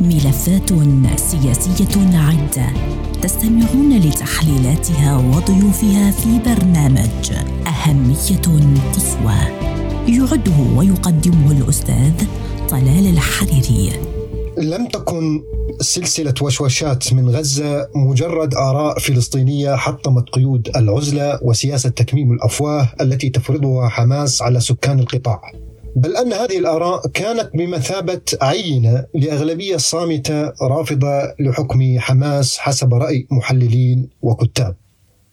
ملفات سياسية عدة تستمعون لتحليلاتها وضيوفها في برنامج أهمية قصوى يعده ويقدمه الأستاذ طلال الحريري. لم تكن سلسلة وشوشات من غزة مجرد آراء فلسطينية حطمت قيود العزلة وسياسة تكميم الأفواه التي تفرضها حماس على سكان القطاع. بل أن هذه الآراء كانت بمثابة عينة لأغلبية صامتة رافضة لحكم حماس حسب رأي محللين وكتاب.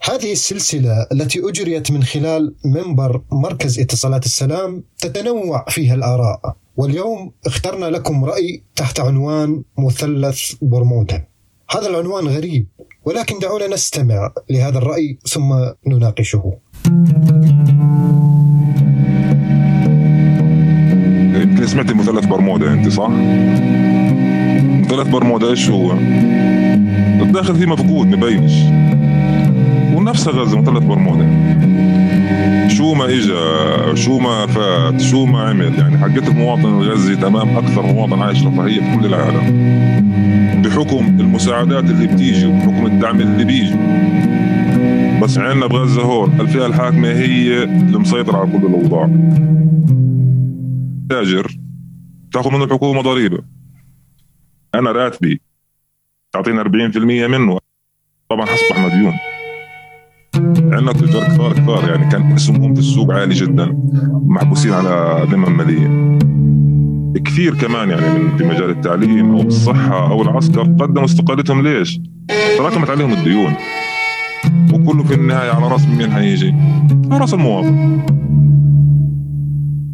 هذه السلسلة التي أجريت من خلال منبر مركز اتصالات السلام تتنوع فيها الآراء واليوم اخترنا لكم رأي تحت عنوان مثلث برمودا. هذا العنوان غريب ولكن دعونا نستمع لهذا الرأي ثم نناقشه. سمعت مثلث برمودا أنت صح؟ مثلث برمودا إيش هو؟ الداخل فيه مفقود مبينش ونفسها غزه مثلث برمودا شو ما اجى شو ما فات شو ما عمل يعني حقت المواطن الغزي تمام أكثر مواطن عايش رفاهيه في كل العالم. بحكم المساعدات اللي بتيجي وبحكم الدعم اللي بيجي. بس عندنا بغزة هون الفئة الحاكمة هي المسيطرة على كل الأوضاع. تاجر تأخذ منه الحكومة ضريبه أنا راتبي تعطيني 40% منه. طبعا حسب مديون. عندنا تجار كثار كثار يعني. كان اسمهم في السوق عالي جدا. محبوسين على ذمم مالية. كثير كمان يعني من في مجال التعليم أو الصحة أو العسكر قدموا استقالتهم. ليش؟ تراكمت عليهم الديون. وكله في النهاية على رأس مين حيجي؟ على رأس المواطن.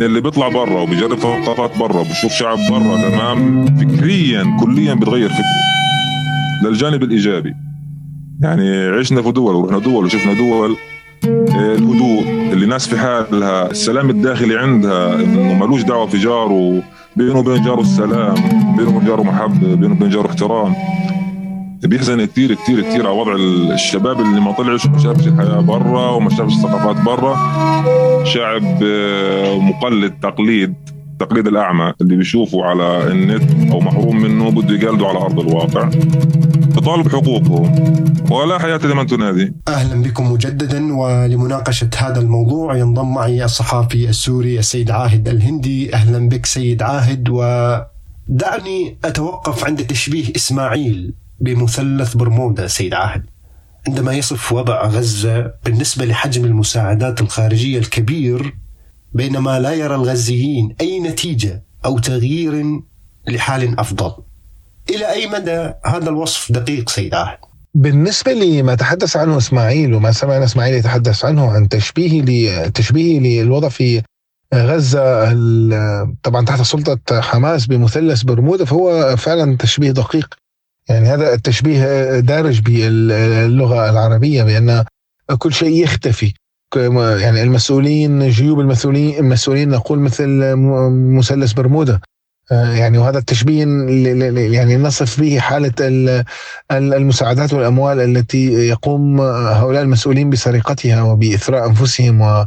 اللي بيطلع برا وبيجرب ثقافات برا وبيشوف شعب برا تمام؟ فكريا كليا بيتغير فكره. للجانب الإيجابي. يعني عشنا في دول ورحنا دول وشفنا دول آه، الهدوء اللي ناس في حالها السلام الداخلي عندها إنه ملوش دعوة في جاره بينه وبين جاره السلام بينه وبين جاره محبة بينه وبين جاره احترام. بيحزن كثير كثير كثير على وضع الشباب اللي ما طلعش وما شافش الحياة برا وما شافش الثقافات برا. شعب آه، مقلد تقليد التقليد الأعمى اللي بيشوفوا على النت أو محروم منه بده يقلدوا على أرض الواقع. بطالب حقوقهم ولا حياه لمن تنادي. أهلا بكم مجددا ولمناقشة هذا الموضوع ينضم معي الصحافي السوري السيد عاهد الهندي. أهلا بك سيد عاهد ودعني أتوقف عند تشبيه إسماعيل. بمثلث برمودا سيد عاهد. عندما يصف وضع غزة بالنسبة لحجم المساعدات الخارجية الكبير بينما لا يرى الغزيين أي نتيجة أو تغيير لحال أفضل. إلى أي مدى هذا الوصف دقيق سيد عهد؟ بالنسبة لما تحدث عنه إسماعيل وما سمعنا إسماعيل يتحدث عنه عن تشبيه تشبيه للوضع في غزة طبعا تحت سلطة حماس بمثلث برمودا فهو فعلا تشبيه دقيق. يعني هذا التشبيه دارج باللغة العربية بأن كل شيء يختفي. يعني المسؤولين جيوب المسؤولين المسؤولين نقول مثل مثلث برمودا. آه، يعني وهذا التشبيه يعني نصف به حالة المساعدات والأموال التي يقوم هؤلاء المسؤولين بسرقتها وبإثراء أنفسهم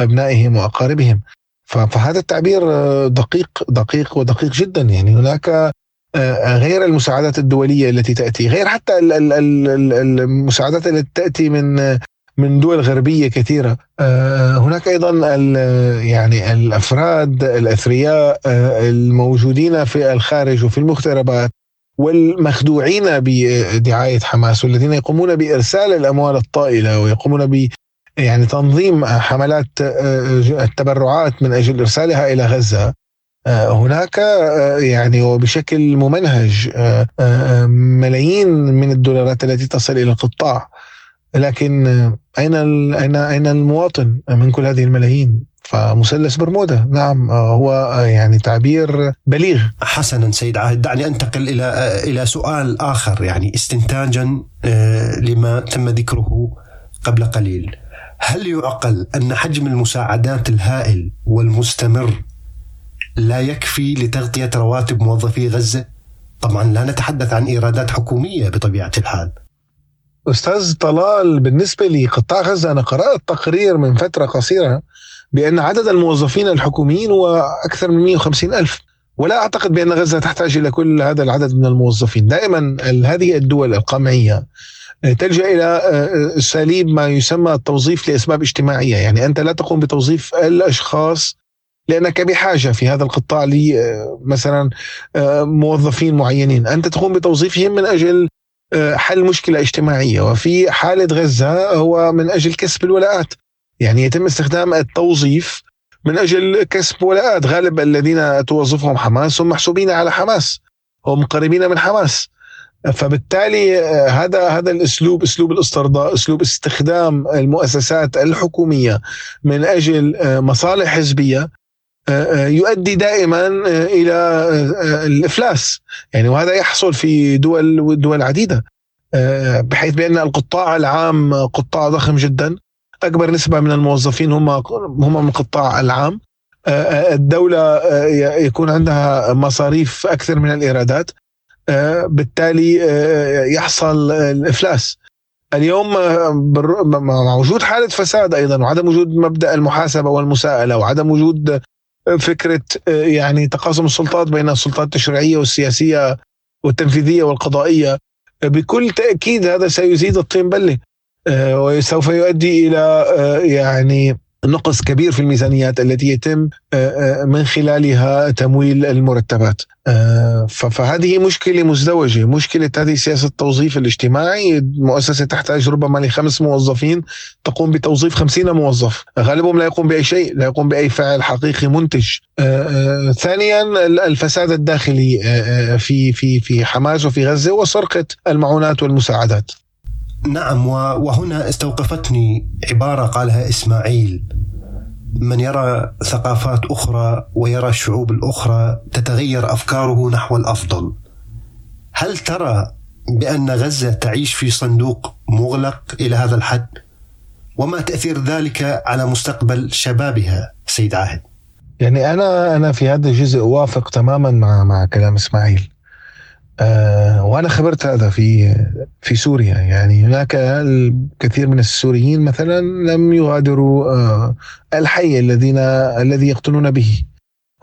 وأبنائهم وأقاربهم. فهذا التعبير دقيق دقيق ودقيق جدا. يعني هناك غير المساعدات الدولية التي تأتي غير حتى المساعدات التي تأتي من من دول غربية كثيرة. آه، هناك أيضا يعني الأفراد الأثرياء آه، الموجودين في الخارج وفي المغتربات والمخدوعين بدعاية حماس والذين يقومون بإرسال الأموال الطائلة ويقومون ب يعني تنظيم حملات آه، التبرعات من أجل إرسالها إلى غزة. هناك يعني وبشكل ممنهج ملايين من الدولارات التي تصل إلى القطاع. لكن أين أين أين المواطن من كل هذه الملايين؟ فمثلث برمودا. نعم هو يعني تعبير بليغ. حسنا سيد عاهد دعني أنتقل إلى إلى سؤال آخر يعني استنتاجا آه، لما تم ذكره قبل قليل. هل يعقل أن حجم المساعدات الهائل والمستمر لا يكفي لتغطية رواتب موظفي غزة؟ طبعا لا نتحدث عن إيرادات حكومية بطبيعة الحال. أستاذ طلال بالنسبة لقطاع غزة أنا قرأت تقرير من فترة قصيرة بأن عدد الموظفين الحكوميين هو أكثر من 150 ألف. ولا أعتقد بأن غزة تحتاج إلى كل هذا العدد من الموظفين، دائما هذه الدول القمعية تلجأ إلى أساليب ما يسمى التوظيف لأسباب اجتماعية، يعني أنت لا تقوم بتوظيف الأشخاص لأنك بحاجه في هذا القطاع ل مثلا موظفين معينين، أنت تقوم بتوظيفهم من أجل حل مشكلة اجتماعية، وفي حالة غزة هو من أجل كسب الولاءات. يعني يتم استخدام التوظيف من أجل كسب ولاءات، غالب الذين توظفهم حماس هم محسوبين على حماس، هم قريبين من حماس. فبالتالي هذا هذا الأسلوب أسلوب الاسترضاء أسلوب استخدام المؤسسات الحكومية من أجل مصالح حزبية يؤدي دائما إلى الإفلاس. يعني وهذا يحصل في دول دول عديدة. بحيث بأن القطاع العام قطاع ضخم جدا. أكبر نسبة من الموظفين هم هم من القطاع العام. الدولة يكون عندها مصاريف أكثر من الإيرادات. بالتالي يحصل الإفلاس. اليوم مع وجود حالة فساد أيضا وعدم وجود مبدأ المحاسبة والمساءلة وعدم وجود فكرة يعني تقاسم السلطات بين السلطات التشريعية والسياسية والتنفيذية والقضائية. بكل تأكيد هذا سيزيد الطين بله وسوف يؤدي إلى يعني نقص كبير في الميزانيات التي يتم من خلالها تمويل المرتبات. فهذه مشكلة مزدوجة مشكلة هذه سياسة التوظيف الاجتماعي. المؤسسة تحتاج ربما لخمس موظفين تقوم بتوظيف خمسين موظف. غالبهم لا يقوم بأي شيء لا يقوم بأي فعل حقيقي منتج. ثانيا الفساد الداخلي في في في حماس وفي غزة وسرقة المعونات والمساعدات. نعم وهنا استوقفتني عبارة قالها إسماعيل من يرى ثقافات أخرى ويرى الشعوب الأخرى تتغير أفكاره نحو الأفضل هل ترى بأن غزة تعيش في صندوق مغلق إلى هذا الحد؟ وما تأثير ذلك على مستقبل شبابها سيد عاهد؟ يعني أنا أنا في هذا الجزء أوافق تماما مع مع كلام إسماعيل وأنا خبرت هذا في في سوريا. يعني هناك الكثير من السوريين مثلا لم يغادروا آه الحي الذين الذي يقتلون به.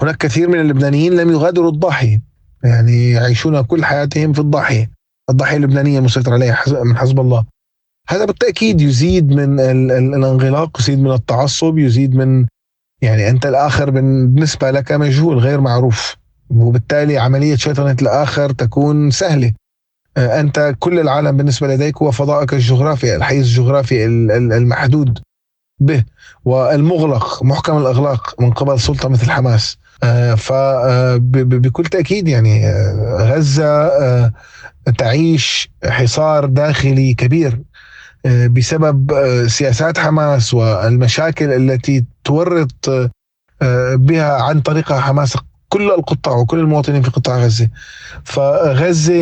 هناك كثير من اللبنانيين لم يغادروا الضاحيه يعني يعيشون كل حياتهم في الضاحيه الضاحية اللبنانية المسيطر عليها من حزب الله. هذا بالتأكيد يزيد من الانغلاق يزيد من التعصب يزيد من يعني أنت الآخر بالنسبة لك مجهول غير معروف. وبالتالي عملية شيطنة الآخر تكون سهلة. أنت كل العالم بالنسبة لديك هو فضائك الجغرافي الحيز الجغرافي المحدود به والمغلق محكم الإغلاق من قبل سلطة مثل حماس. فبكل تأكيد يعني غزة تعيش حصار داخلي كبير بسبب سياسات حماس والمشاكل التي تورط بها عن طريقها حماس كل القطاع وكل المواطنين في قطاع غزة. فغزة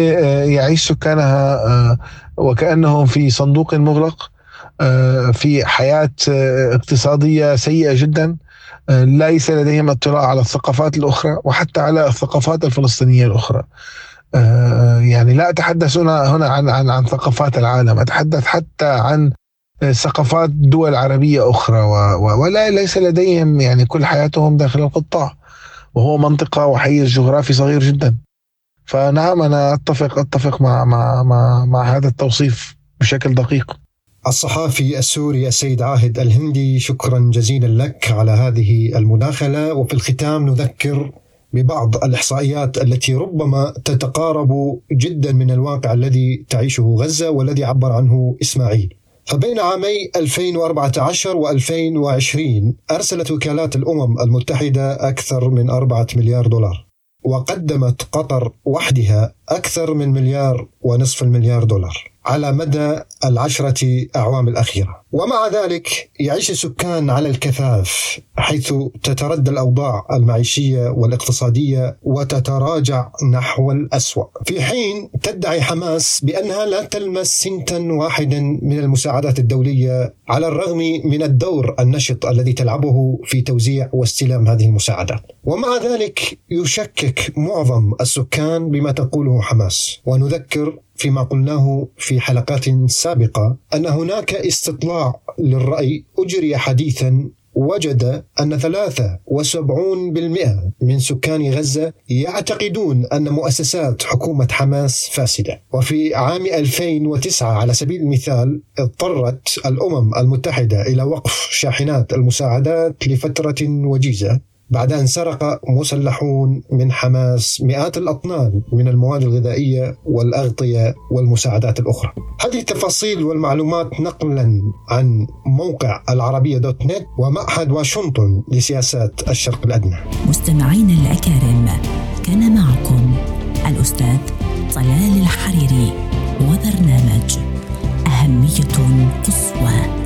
يعيش سكانها وكأنهم في صندوق مغلق في حياة اقتصادية سيئة جدا ليس لديهم اطلاع على الثقافات الأخرى وحتى على الثقافات الفلسطينية الأخرى. يعني لا أتحدث هنا هنا عن عن عن ثقافات العالم أتحدث حتى عن ثقافات دول عربية أخرى ولا ليس لديهم يعني كل حياتهم داخل القطاع. وهو منطقة وحيز جغرافي صغير جدا. فنعم أنا أتفق أتفق مع مع مع, مع هذا التوصيف بشكل دقيق. الصحافي السوري السيد عاهد الهندي شكرا جزيلا لك على هذه المداخلة. وفي الختام نذكر ببعض الإحصائيات التي ربما تتقارب جدا من الواقع الذي تعيشه غزة والذي عبر عنه إسماعيل. فبين عامي 2014 و2020 أرسلت وكالات الأمم المتحدة أكثر من أربعة مليار دولار وقدمت قطر وحدها أكثر من مليار ونصف المليار دولار على مدى العشرة أعوام الأخيرة. ومع ذلك يعيش السكان على الكثاف حيث تتردى الأوضاع المعيشية والاقتصادية وتتراجع نحو الأسوأ. في حين تدعي حماس بأنها لا تلمس سنتا واحدا من المساعدات الدولية على الرغم من الدور النشط الذي تلعبه في توزيع واستلام هذه المساعدات. ومع ذلك يشكك معظم السكان بما تقوله حماس. ونذكر فيما قلناه في حلقات سابقة أن هناك استطلاع للرأي أجري حديثا وجد أن 73% من سكان غزة يعتقدون أن مؤسسات حكومة حماس فاسدة. وفي عام 2009 على سبيل المثال اضطرت الأمم المتحدة إلى وقف شاحنات المساعدات لفترة وجيزة. بعد أن سرق مسلحون من حماس مئات الأطنان من المواد الغذائية والأغطية والمساعدات الأخرى. هذه التفاصيل والمعلومات نقلا عن موقع العربية دوت نت ومعهد واشنطن لسياسات الشرق الأدنى. مستمعينا الأكارم كان معكم الأستاذ طلال الحريري وبرنامج أهمية قصوى.